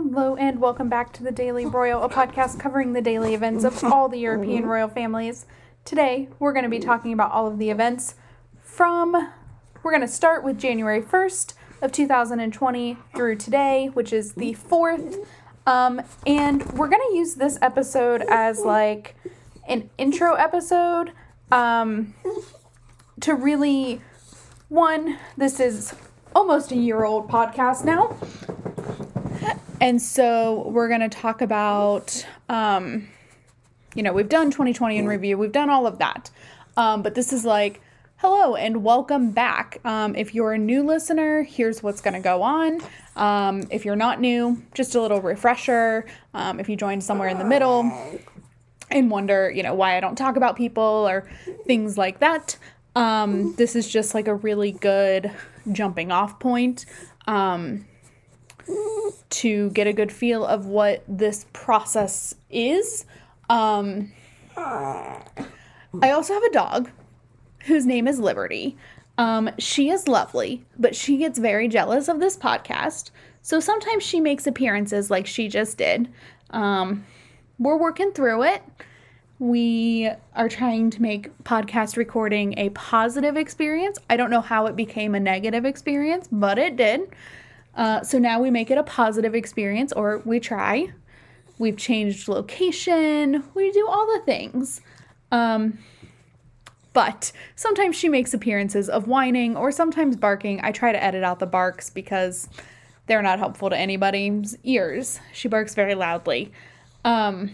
Hello and welcome back to the Daily Royal, a podcast covering the daily events of all the European royal families. Today, we're going to be talking about all of the events from we're going to start with January 1st of 2020 through today, which is the 4th. Um, and we're going to use this episode as like an intro episode um, to really one, this is almost a year old podcast now. And so we're going to talk about, um, you know, we've done 2020 in review, we've done all of that. Um, but this is like, hello and welcome back. Um, if you're a new listener, here's what's going to go on. Um, if you're not new, just a little refresher. Um, if you joined somewhere in the middle and wonder, you know, why I don't talk about people or things like that, um, this is just like a really good jumping off point. To get a good feel of what this process is. Um, I also have a dog whose name is Liberty. Um, she is lovely, but she gets very jealous of this podcast. So sometimes she makes appearances like she just did. Um, we're working through it. We are trying to make podcast recording a positive experience. I don't know how it became a negative experience, but it did. Uh, so now we make it a positive experience, or we try. We've changed location. We do all the things. Um, but sometimes she makes appearances of whining or sometimes barking. I try to edit out the barks because they're not helpful to anybody's ears. She barks very loudly. Um,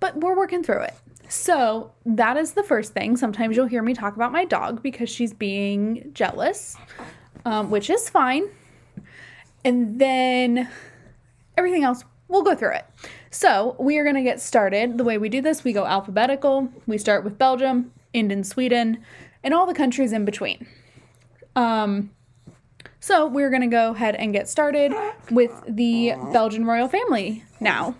but we're working through it. So that is the first thing. Sometimes you'll hear me talk about my dog because she's being jealous um, which is fine. And then everything else, we'll go through it. So we are going to get started. The way we do this, we go alphabetical. We start with Belgium, end in Sweden, and all the countries in between. Um, so we're going to go ahead and get started with the Belgian royal family now.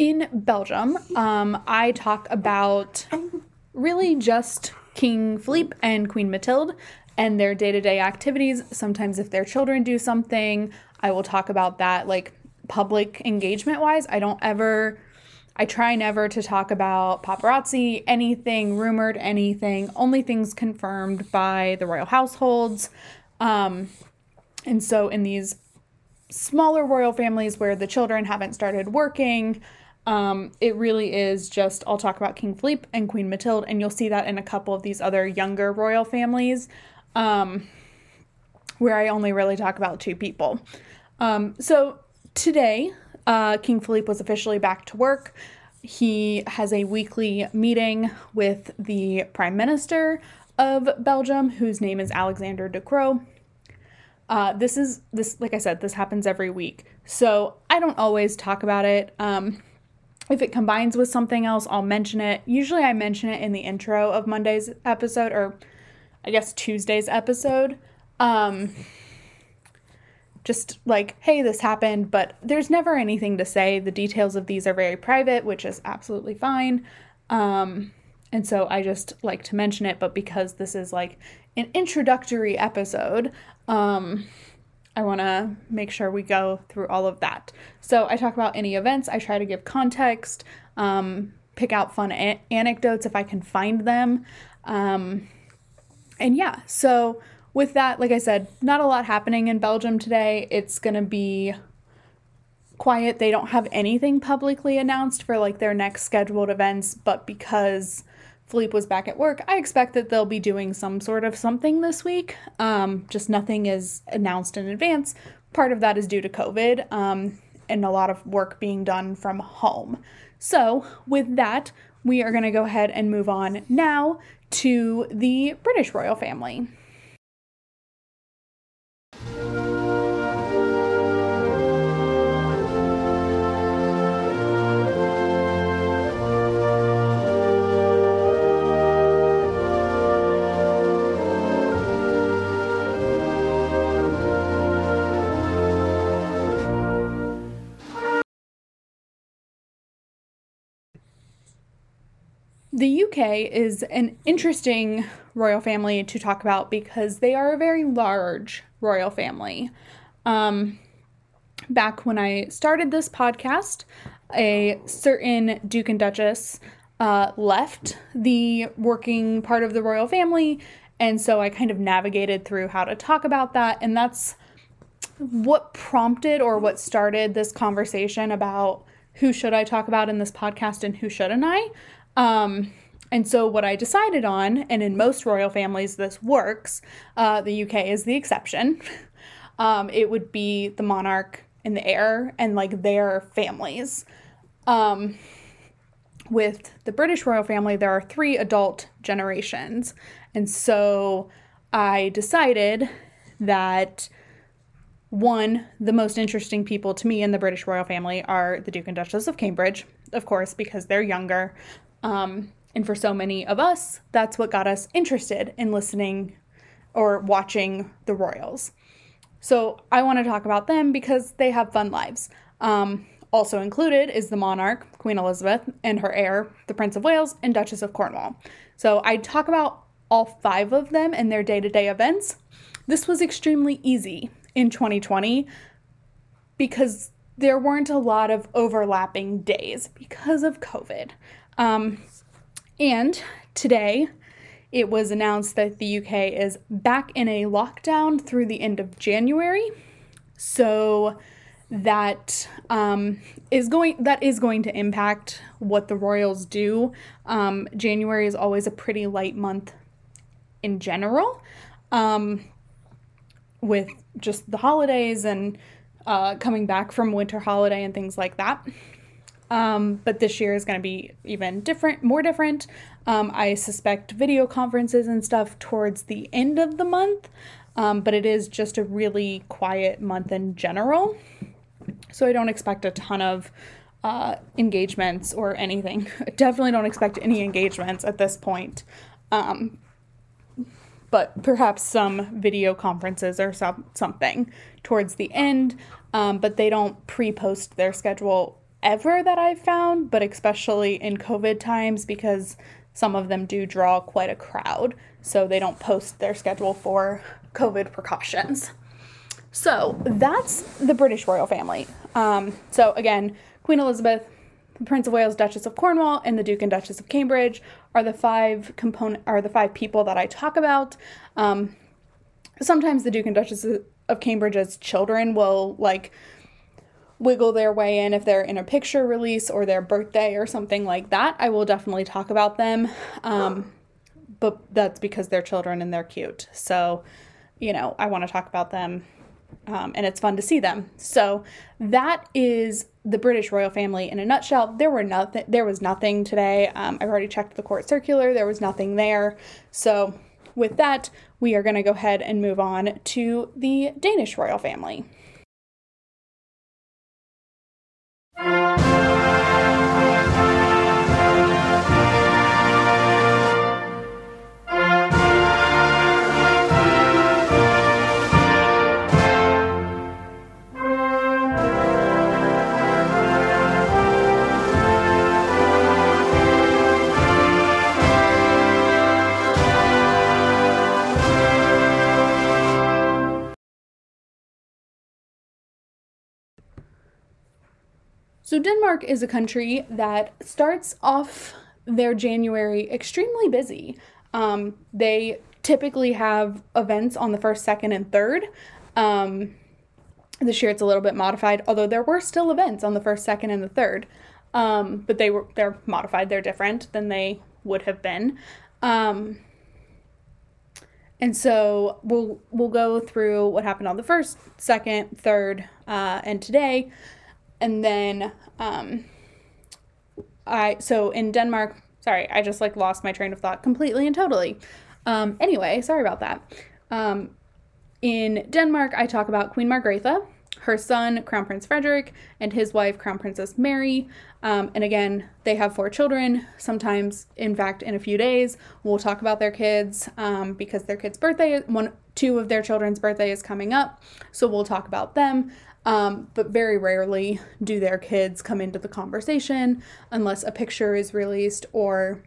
In Belgium, um, I talk about really just King Philippe and Queen Mathilde and their day to day activities. Sometimes, if their children do something, I will talk about that, like public engagement wise. I don't ever, I try never to talk about paparazzi, anything rumored, anything, only things confirmed by the royal households. Um, and so, in these smaller royal families where the children haven't started working, um, it really is just, I'll talk about King Philippe and Queen Mathilde, and you'll see that in a couple of these other younger royal families, um, where I only really talk about two people. Um, so today, uh, King Philippe was officially back to work. He has a weekly meeting with the Prime Minister of Belgium, whose name is Alexander De Croo. Uh, this is this, like I said, this happens every week. So I don't always talk about it. Um, if it combines with something else, I'll mention it. Usually I mention it in the intro of Monday's episode or I guess Tuesday's episode. Um just like, hey, this happened, but there's never anything to say. The details of these are very private, which is absolutely fine. Um and so I just like to mention it, but because this is like an introductory episode, um I want to make sure we go through all of that. So I talk about any events, I try to give context, um, pick out fun a- anecdotes if I can find them. Um, and yeah, so with that, like I said, not a lot happening in Belgium today. It's going to be quiet. They don't have anything publicly announced for like their next scheduled events, but because Philippe was back at work, I expect that they'll be doing some sort of something this week. Um, just nothing is announced in advance. Part of that is due to COVID um, and a lot of work being done from home. So, with that, we are going to go ahead and move on now to the British royal family. The UK is an interesting royal family to talk about because they are a very large royal family. Um, back when I started this podcast, a certain Duke and Duchess uh, left the working part of the royal family. And so I kind of navigated through how to talk about that. And that's what prompted or what started this conversation about who should I talk about in this podcast and who shouldn't I. Um, and so, what I decided on, and in most royal families this works, uh, the UK is the exception. Um, it would be the monarch and the heir and like their families. Um, with the British royal family, there are three adult generations. And so I decided that one, the most interesting people to me in the British royal family are the Duke and Duchess of Cambridge, of course, because they're younger. Um, and for so many of us, that's what got us interested in listening or watching the royals. So I want to talk about them because they have fun lives. Um, also included is the monarch, Queen Elizabeth, and her heir, the Prince of Wales and Duchess of Cornwall. So I talk about all five of them and their day to day events. This was extremely easy in 2020 because there weren't a lot of overlapping days because of COVID. Um, and today, it was announced that the UK is back in a lockdown through the end of January. So that um, is going that is going to impact what the Royals do. Um, January is always a pretty light month in general, um, with just the holidays and uh, coming back from winter holiday and things like that. Um, but this year is going to be even different, more different. Um, I suspect video conferences and stuff towards the end of the month, um, but it is just a really quiet month in general. So I don't expect a ton of uh, engagements or anything. I definitely don't expect any engagements at this point. Um, but perhaps some video conferences or some, something towards the end. Um, but they don't pre post their schedule ever that I've found, but especially in COVID times because some of them do draw quite a crowd. So they don't post their schedule for COVID precautions. So that's the British royal family. Um, so again, Queen Elizabeth, Prince of Wales, Duchess of Cornwall, and the Duke and Duchess of Cambridge are the five component are the five people that I talk about. Um, sometimes the Duke and Duchess of Cambridge as children will like wiggle their way in if they're in a picture release or their birthday or something like that. I will definitely talk about them. Um, but that's because they're children and they're cute. So, you know, I want to talk about them um, and it's fun to see them. So that is the British royal family in a nutshell. There were nothing. There was nothing today. Um, I've already checked the court circular. There was nothing there. So with that, we are going to go ahead and move on to the Danish royal family. So, Denmark is a country that starts off their January extremely busy. Um, they typically have events on the first, second, and third. Um, this year it's a little bit modified, although there were still events on the first, second, and the third. Um, but they were they're modified. They're different than they would have been. Um, and so we'll we'll go through what happened on the first, second, third, uh, and today and then um, I so in Denmark. Sorry, I just like lost my train of thought completely and totally. Um, anyway, sorry about that. Um, in Denmark, I talk about Queen Margrethe, her son, Crown Prince Frederick, and his wife, Crown Princess Mary. Um, and again, they have four children. Sometimes, in fact, in a few days, we'll talk about their kids um, because their kid's birthday, one, two of their children's birthday is coming up. So we'll talk about them. Um, but very rarely do their kids come into the conversation unless a picture is released or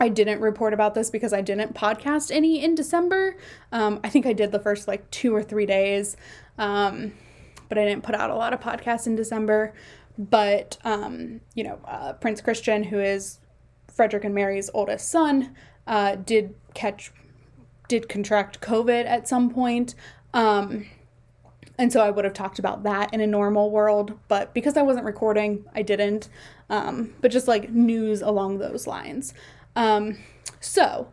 I didn't report about this because I didn't podcast any in December. Um, I think I did the first like two or three days, um, but I didn't put out a lot of podcasts in December. But, um, you know, uh, Prince Christian, who is Frederick and Mary's oldest son, uh, did catch, did contract COVID at some point. Um, and so I would have talked about that in a normal world, but because I wasn't recording, I didn't. Um, but just like news along those lines. Um, so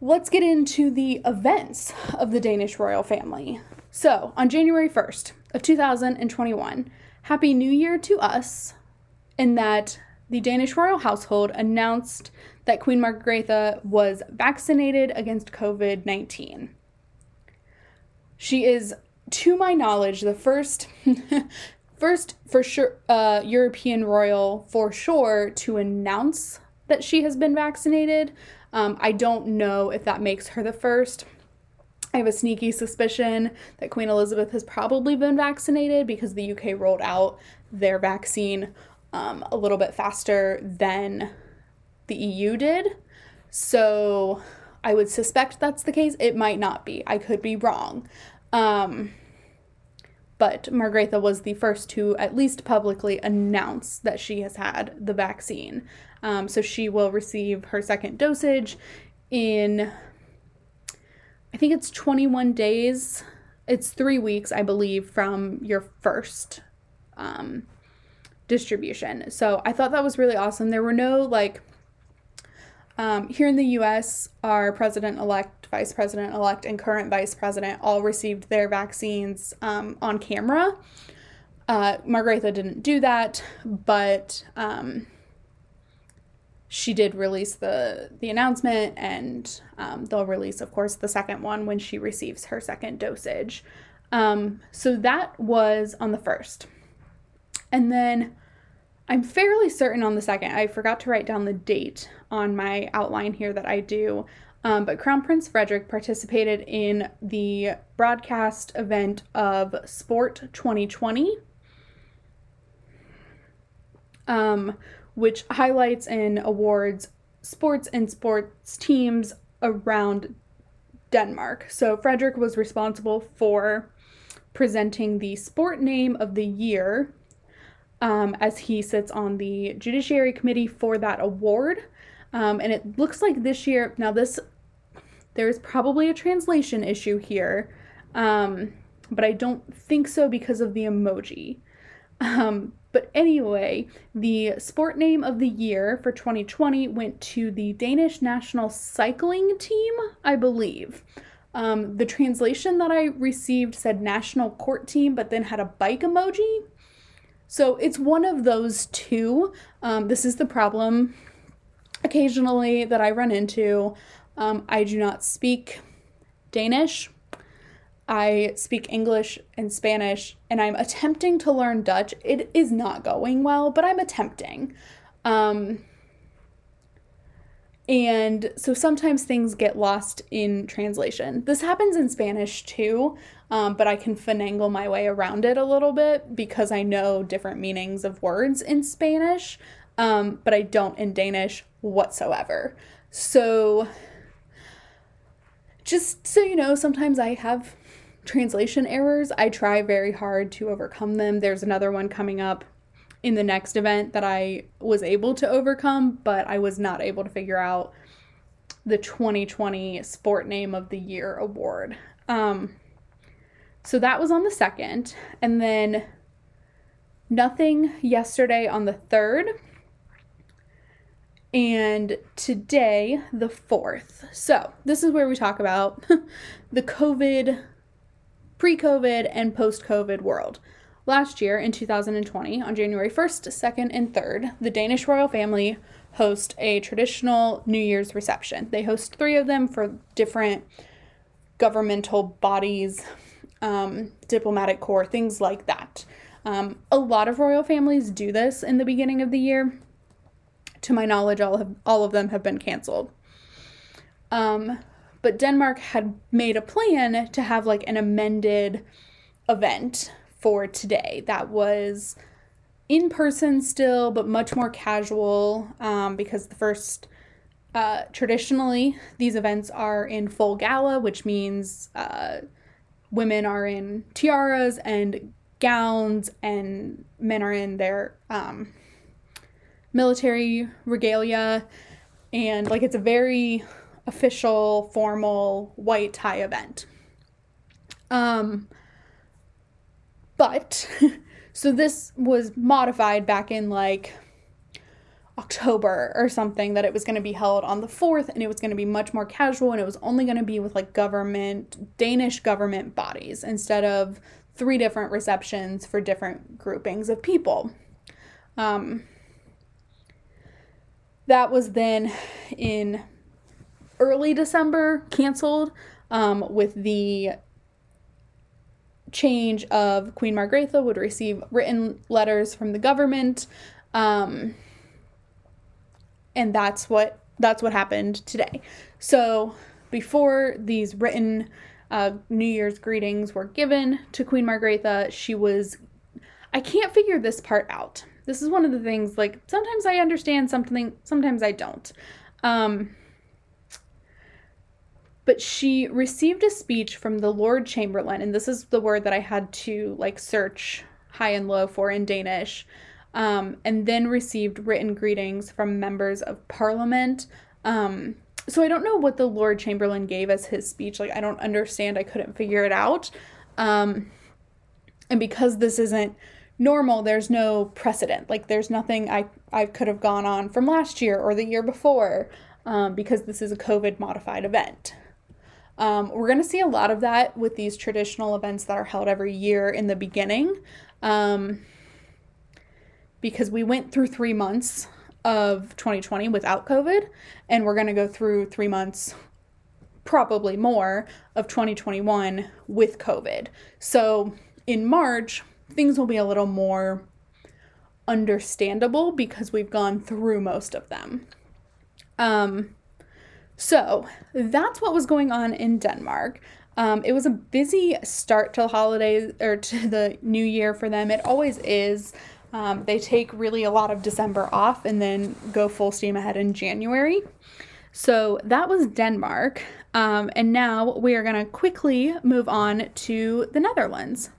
let's get into the events of the Danish royal family. So on January 1st of 2021, Happy New Year to us, in that the Danish royal household announced that Queen Margrethe was vaccinated against COVID 19. She is, to my knowledge, the first. first, for sure, uh, European royal for sure to announce that she has been vaccinated. Um, I don't know if that makes her the first. I have a sneaky suspicion that Queen Elizabeth has probably been vaccinated because the UK rolled out their vaccine um, a little bit faster than the EU did. So I would suspect that's the case. It might not be. I could be wrong. Um, but Margrethe was the first to at least publicly announce that she has had the vaccine. Um, so she will receive her second dosage in, I think it's 21 days. It's three weeks, I believe, from your first um, distribution. So I thought that was really awesome. There were no like, um, here in the US, our president elect, vice president elect, and current vice president all received their vaccines um, on camera. Uh, Margrethe didn't do that, but um, she did release the the announcement, and um, they'll release, of course, the second one when she receives her second dosage. Um, so that was on the first, and then I'm fairly certain on the second. I forgot to write down the date on my outline here that I do. Um, but Crown Prince Frederick participated in the broadcast event of Sport 2020, um, which highlights and awards sports and sports teams around Denmark. So Frederick was responsible for presenting the sport name of the year um, as he sits on the Judiciary Committee for that award. Um, and it looks like this year, now this, there's probably a translation issue here, um, but I don't think so because of the emoji. Um, but anyway, the sport name of the year for 2020 went to the Danish national cycling team, I believe. Um, the translation that I received said national court team, but then had a bike emoji. So it's one of those two. Um, this is the problem occasionally that I run into. Um, I do not speak Danish. I speak English and Spanish, and I'm attempting to learn Dutch. It is not going well, but I'm attempting. Um, and so sometimes things get lost in translation. This happens in Spanish too, um, but I can finagle my way around it a little bit because I know different meanings of words in Spanish, um, but I don't in Danish whatsoever. So, just so you know, sometimes I have translation errors. I try very hard to overcome them. There's another one coming up in the next event that I was able to overcome, but I was not able to figure out the 2020 Sport Name of the Year award. Um, so that was on the second, and then nothing yesterday on the third, and today the fourth. So this is where we talk about the COVID pre COVID and post COVID world. Last year, in 2020, on January 1st, 2nd, and 3rd, the Danish royal family host a traditional New Year's reception. They host three of them for different governmental bodies, um, diplomatic corps, things like that. Um, a lot of royal families do this in the beginning of the year. To my knowledge, all of, all of them have been canceled. Um, but Denmark had made a plan to have like an amended event for today that was in person still, but much more casual um, because the first uh, traditionally, these events are in full gala, which means uh, women are in tiaras and gowns, and men are in their um, military regalia. And like it's a very official, formal white tie event. Um, but so this was modified back in like October or something that it was going to be held on the 4th and it was going to be much more casual and it was only going to be with like government, Danish government bodies instead of three different receptions for different groupings of people. Um, that was then in early December canceled um, with the change of Queen Margrethe would receive written letters from the government. Um, and that's what that's what happened today. So before these written uh, New Year's greetings were given to Queen Margrethe, she was I can't figure this part out. This is one of the things like sometimes I understand something, sometimes I don't. Um, but she received a speech from the Lord Chamberlain, and this is the word that I had to like search high and low for in Danish, um, and then received written greetings from members of parliament. Um, so I don't know what the Lord Chamberlain gave as his speech. Like I don't understand. I couldn't figure it out. Um, and because this isn't normal, there's no precedent. Like there's nothing I I could have gone on from last year or the year before. Um, because this is a COVID modified event. Um, we're going to see a lot of that with these traditional events that are held every year in the beginning. Um, because we went through three months of 2020 without COVID, and we're going to go through three months, probably more, of 2021 with COVID. So in March, things will be a little more understandable because we've gone through most of them. Um, so that's what was going on in Denmark. Um, it was a busy start to the holidays or to the new year for them. It always is. Um, they take really a lot of December off and then go full steam ahead in January. So that was Denmark. Um, and now we are going to quickly move on to the Netherlands.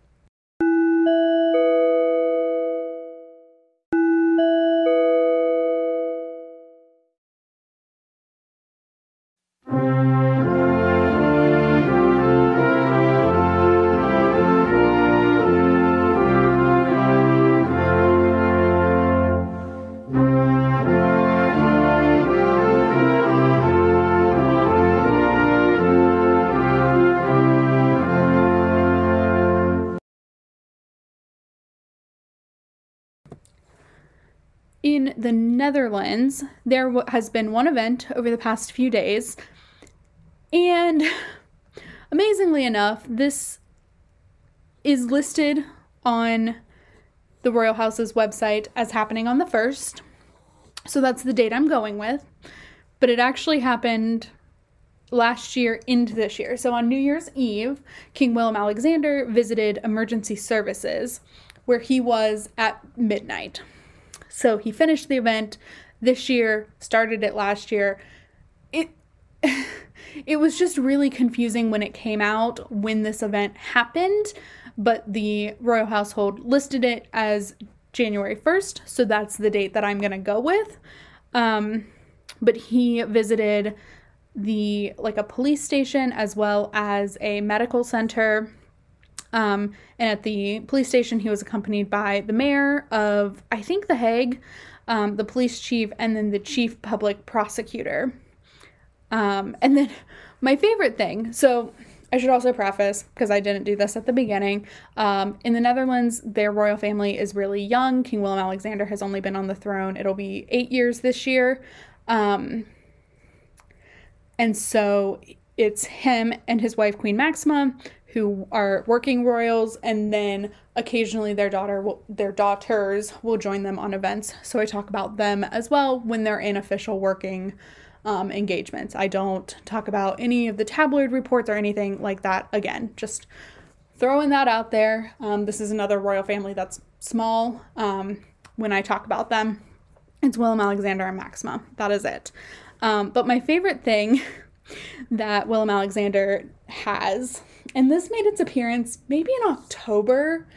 Netherlands, there has been one event over the past few days, and amazingly enough, this is listed on the Royal House's website as happening on the 1st. So that's the date I'm going with. But it actually happened last year into this year. So on New Year's Eve, King Willem Alexander visited emergency services where he was at midnight. So he finished the event this year, started it last year. It it was just really confusing when it came out when this event happened, but the royal household listed it as January 1st, so that's the date that I'm going to go with. Um, but he visited the like a police station as well as a medical center um, and at the police station, he was accompanied by the mayor of, I think, The Hague, um, the police chief, and then the chief public prosecutor. Um, and then my favorite thing so I should also preface, because I didn't do this at the beginning. Um, in the Netherlands, their royal family is really young. King Willem Alexander has only been on the throne, it'll be eight years this year. Um, and so it's him and his wife, Queen Maxima, who are working royals and then occasionally their daughter will, their daughters will join them on events. So i talk about them as well when they're in official working um, engagements. I don't talk about any of the tabloid reports or anything like that. Again just throwing that out there. Um, this is another royal family that's small um, when i talk about them. It's willem alexander and maxima. That is it. Um, but my favorite thing that Willem Alexander has, and this made its appearance maybe in October,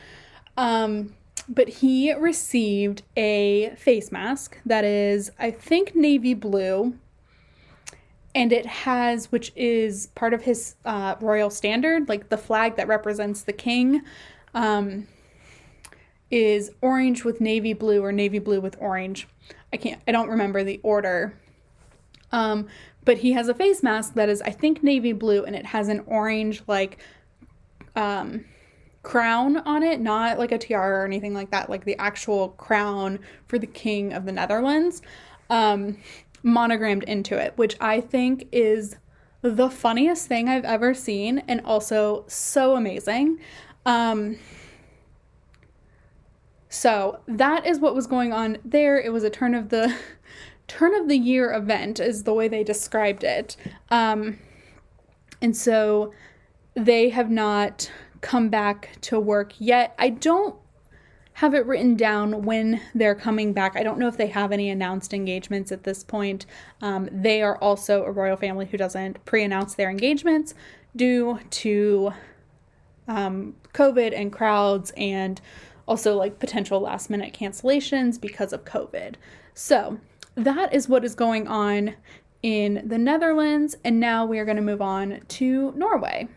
um, but he received a face mask that is, I think, navy blue. And it has, which is part of his uh, royal standard, like the flag that represents the king, um, is orange with navy blue or navy blue with orange. I can't, I don't remember the order. Um, but he has a face mask that is, I think, navy blue and it has an orange, like, um, crown on it, not like a tiara or anything like that, like the actual crown for the king of the Netherlands, um, monogrammed into it, which I think is the funniest thing I've ever seen and also so amazing. Um, so that is what was going on there. It was a turn of the turn of the year event, is the way they described it. Um, and so they have not come back to work yet. I don't have it written down when they're coming back. I don't know if they have any announced engagements at this point. Um, they are also a royal family who doesn't pre announce their engagements due to um, COVID and crowds and also like potential last minute cancellations because of COVID. So that is what is going on in the Netherlands. And now we are going to move on to Norway.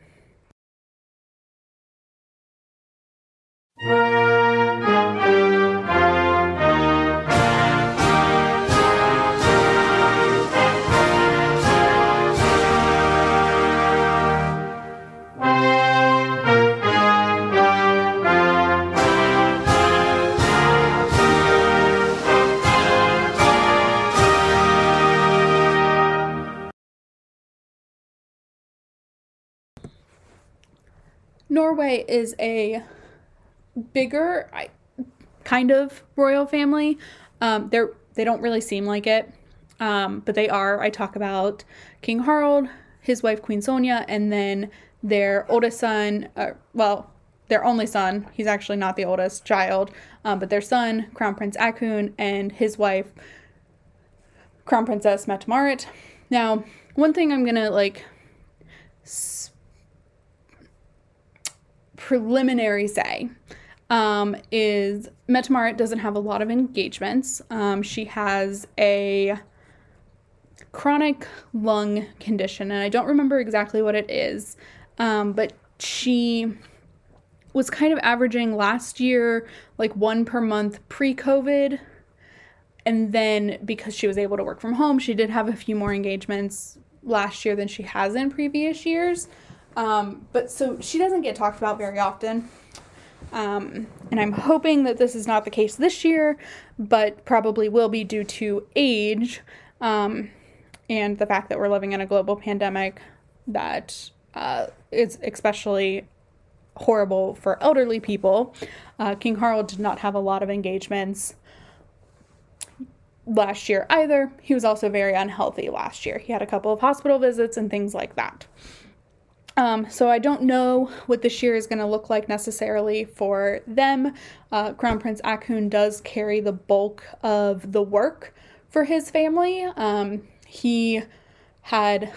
Norway is a bigger kind of royal family. Um, they're they don't really seem like it, um, but they are. I talk about King Harald, his wife Queen Sonja, and then their oldest son. Uh, well, their only son. He's actually not the oldest child, um, but their son, Crown Prince Haakon and his wife, Crown Princess Mette Marit. Now, one thing I'm gonna like preliminary say um, is Mette Marit doesn't have a lot of engagements. Um, she has a chronic lung condition, and I don't remember exactly what it is, um, but she was kind of averaging last year like one per month pre COVID. And then because she was able to work from home, she did have a few more engagements last year than she has in previous years. Um, but so she doesn't get talked about very often. Um, and I'm hoping that this is not the case this year, but probably will be due to age um, and the fact that we're living in a global pandemic that uh, is especially horrible for elderly people. Uh, King Harald did not have a lot of engagements last year either. He was also very unhealthy last year. He had a couple of hospital visits and things like that. Um, so I don't know what this year is going to look like necessarily for them. Uh, Crown Prince Haakon does carry the bulk of the work for his family. Um, he had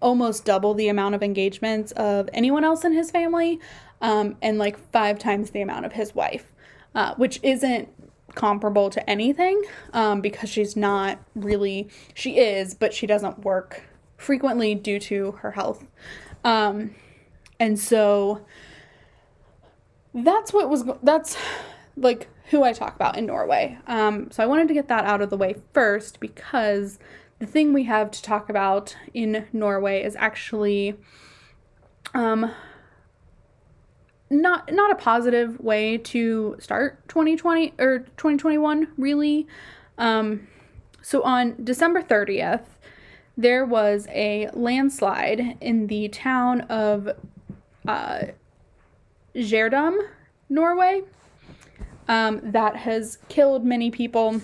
almost double the amount of engagements of anyone else in his family, um, and like five times the amount of his wife, uh, which isn't comparable to anything um, because she's not really, she is, but she doesn't work frequently due to her health. Um, and so that's what was, that's like who I talk about in Norway. Um, so I wanted to get that out of the way first because the thing we have to talk about in Norway is actually um, not not a positive way to start 2020 or 2021 really. Um, so on December 30th, there was a landslide in the town of uh, Norway, um, that has killed many people,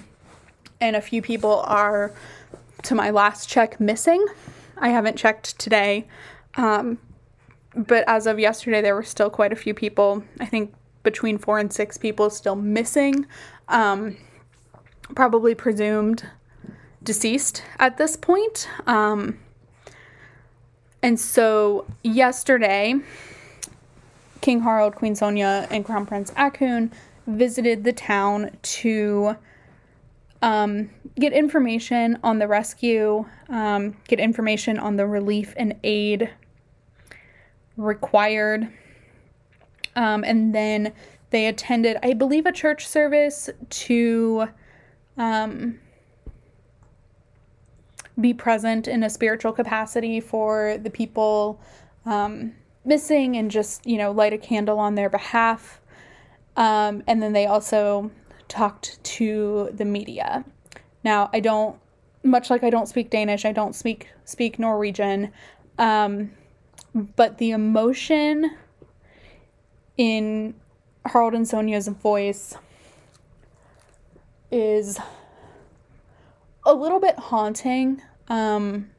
and a few people are, to my last check, missing. I haven't checked today, um, but as of yesterday, there were still quite a few people. I think between four and six people still missing, um, probably presumed deceased at this point. Um, and so yesterday, King Harald, Queen Sonja, and Crown Prince Haakon visited the town to um, get information on the rescue, um, get information on the relief and aid required. Um, and then they attended, I believe, a church service to um, be present in a spiritual capacity for the people um, missing and just, you know, light a candle on their behalf. Um, and then they also talked to the media. Now, I don't, much like I don't speak Danish, I don't speak speak Norwegian, um, but the emotion in Harald and Sonja's voice is a little bit haunting. Um,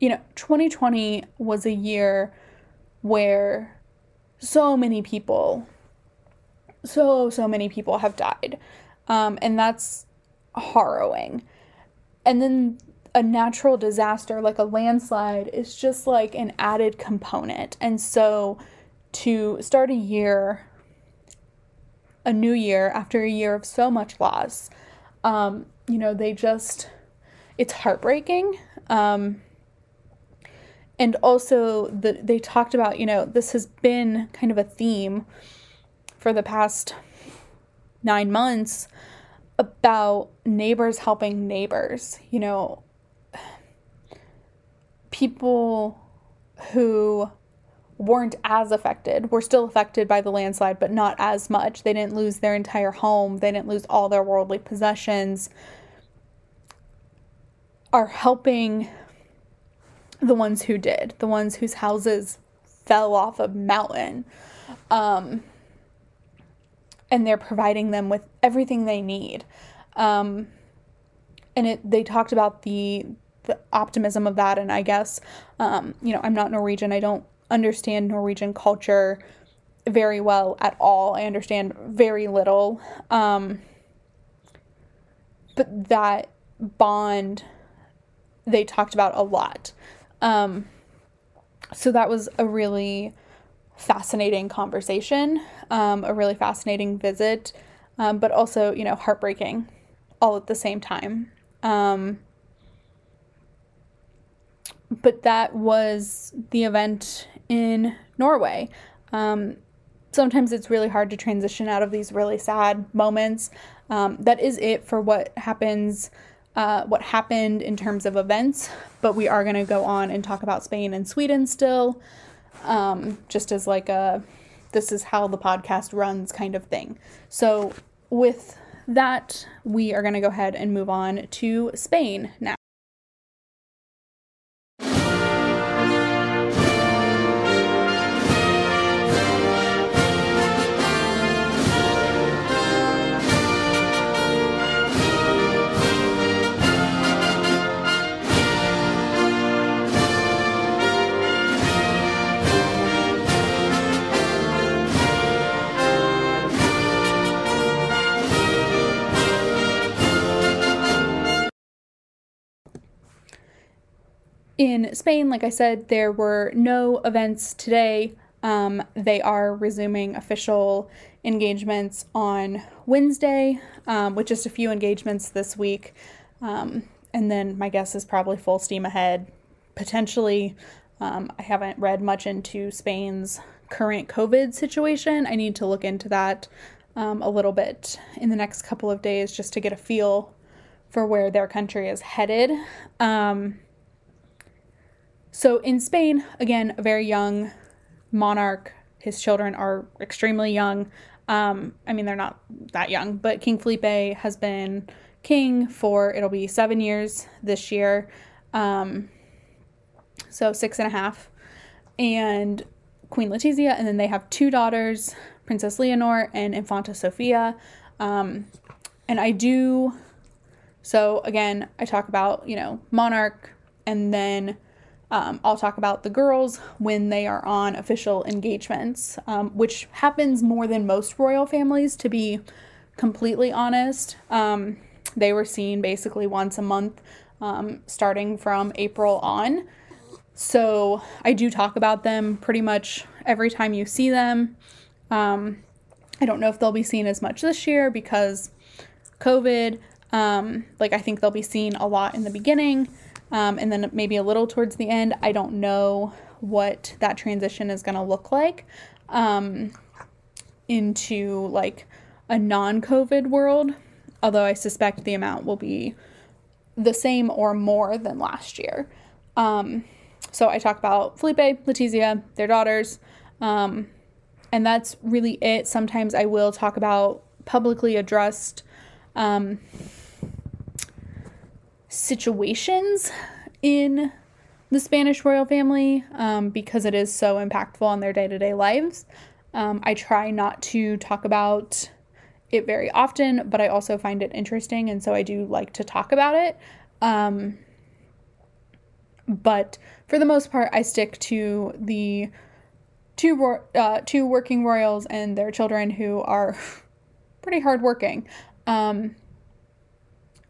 you know, 2020 was a year where so many people, so, so many people have died. Um, and that's harrowing. And then a natural disaster like a landslide is just like an added component. And so to start a year, a new year after a year of so much loss, um, you know, they just, it's heartbreaking. Um, and also the, they talked about you know this has been kind of a theme for the past nine months about neighbors helping neighbors you know people who weren't as affected were still affected by the landslide but not as much they didn't lose their entire home they didn't lose all their worldly possessions are helping the ones who did, the ones whose houses fell off a mountain. Um, and they're providing them with everything they need. Um, and it, they talked about the the optimism of that, and I guess, um, you know, I'm not Norwegian. I don't understand Norwegian culture very well at all. I understand very little. Um, but that bond they talked about a lot. Um, so that was a really fascinating conversation, um, a really fascinating visit, um, but also, you know, heartbreaking all at the same time. Um, but that was the event in Norway. Um, sometimes it's really hard to transition out of these really sad moments. Um, that is it for what happens uh, what happened in terms of events, but we are going to go on and talk about Spain and Sweden still, um, just as like a this is how the podcast runs kind of thing. So, with that, we are going to go ahead and move on to Spain now. In Spain, like I said, there were no events today. Um, they are resuming official engagements on Wednesday, um, with just a few engagements this week. Um, and then my guess is probably full steam ahead. Potentially, um, I haven't read much into Spain's current COVID situation. I need to look into that um, a little bit in the next couple of days just to get a feel for where their country is headed. Um, so in Spain, again, a very young monarch. His children are extremely young. Um, I mean, they're not that young, but King Felipe has been king for it'll be seven years this year. Um, so six and a half. And Queen Letizia, and then they have two daughters, Princess Leonor and Infanta Sofia. Um, and I do, so again, I talk about, you know, monarch and then um, I'll talk about the girls when they are on official engagements, um, which happens more than most royal families, to be completely honest, um, they were seen basically once a month um, starting from April on. So I do talk about them pretty much every time you see them. Um, I don't know if they'll be seen as much this year because COVID. Um, like I think they'll be seen a lot in the beginning, um, and then maybe a little towards the end. I don't know what that transition is going to look like um, into like a non-COVID world. Although I suspect the amount will be the same or more than last year. Um, so I talk about Felipe, Letizia, their daughters, um, and that's really it. Sometimes I will talk about publicly addressed um, situations in the Spanish royal family um, because it is so impactful on their day to day lives. Um, I try not to talk about it very often, but I also find it interesting, and so I do like to talk about it. Um, but for the most part, I stick to the two uh, two working royals and their children who are pretty hardworking. Um,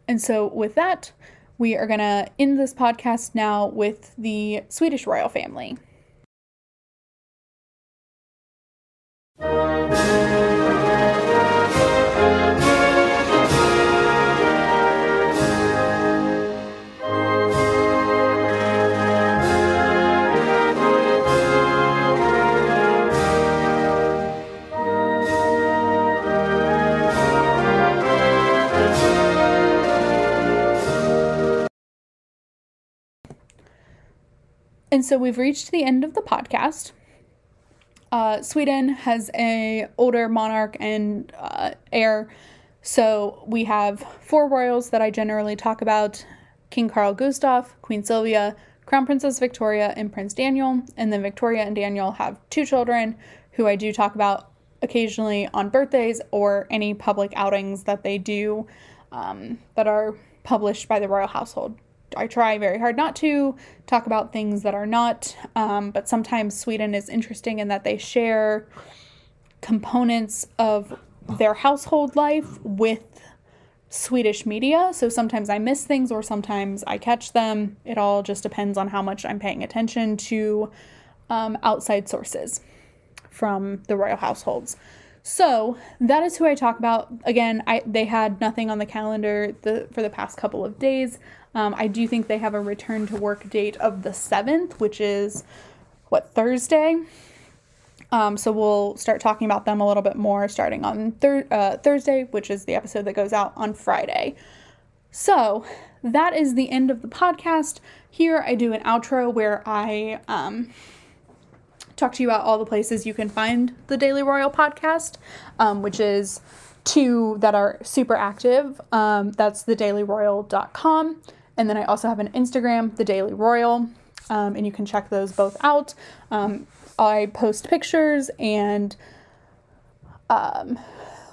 and so, with that, we are gonna end this podcast now with the Swedish royal family. And so we've reached the end of the podcast. Uh, Sweden has a older monarch and uh, heir, so we have four royals that I generally talk about: King Carl Gustaf, Queen Sylvia, Crown Princess Victoria, and Prince Daniel. And then Victoria and Daniel have two children who I do talk about occasionally on birthdays or any public outings that they do um, that are published by the royal household. I try very hard not to talk about things that are not, um, but sometimes Sweden is interesting in that they share components of their household life with Swedish media. So sometimes I miss things or sometimes I catch them. It all just depends on how much I'm paying attention to um, outside sources from the royal households. So that is who I talk about. Again, I they had nothing on the calendar the, for the past couple of days. Um, I do think they have a return to work date of the 7th, which is what, Thursday? Um, so we'll start talking about them a little bit more starting on thir- uh, Thursday, which is the episode that goes out on Friday. So that is the end of the podcast. Here I do an outro where I um, talk to you about all the places you can find the Daily Royal podcast, um, which is two that are super active. Um, that's thedailyroyal.com. And then I also have an Instagram, The Daily Royal, um, and you can check those both out. Um, I post pictures and um,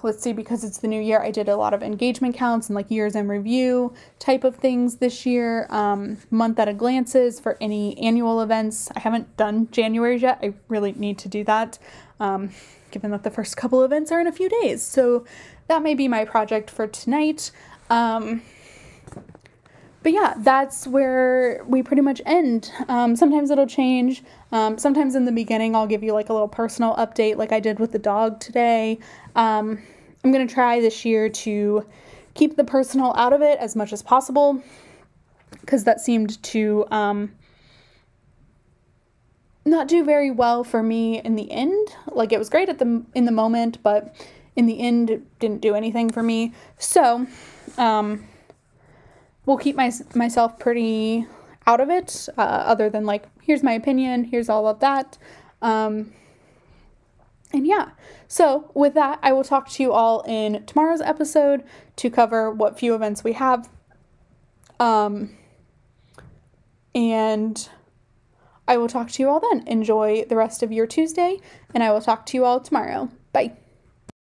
let's see, because it's the new year, I did a lot of engagement counts and like years in review type of things this year. Um, month at a glances for any annual events. I haven't done January yet. I really need to do that, um, given that the first couple events are in a few days. So that may be my project for tonight. Um, but yeah, that's where we pretty much end. Um, sometimes it'll change. Um, sometimes in the beginning, I'll give you like a little personal update, like I did with the dog today. Um, I'm going to try this year to keep the personal out of it as much as possible because that seemed to um, not do very well for me in the end. Like it was great at the in the moment, but in the end, it didn't do anything for me. So, um, will keep my, myself pretty out of it, uh, other than like, here's my opinion, here's all of that. Um, and yeah, so with that, I will talk to you all in tomorrow's episode to cover what few events we have. Um, and I will talk to you all then. Enjoy the rest of your Tuesday, and I will talk to you all tomorrow. Bye.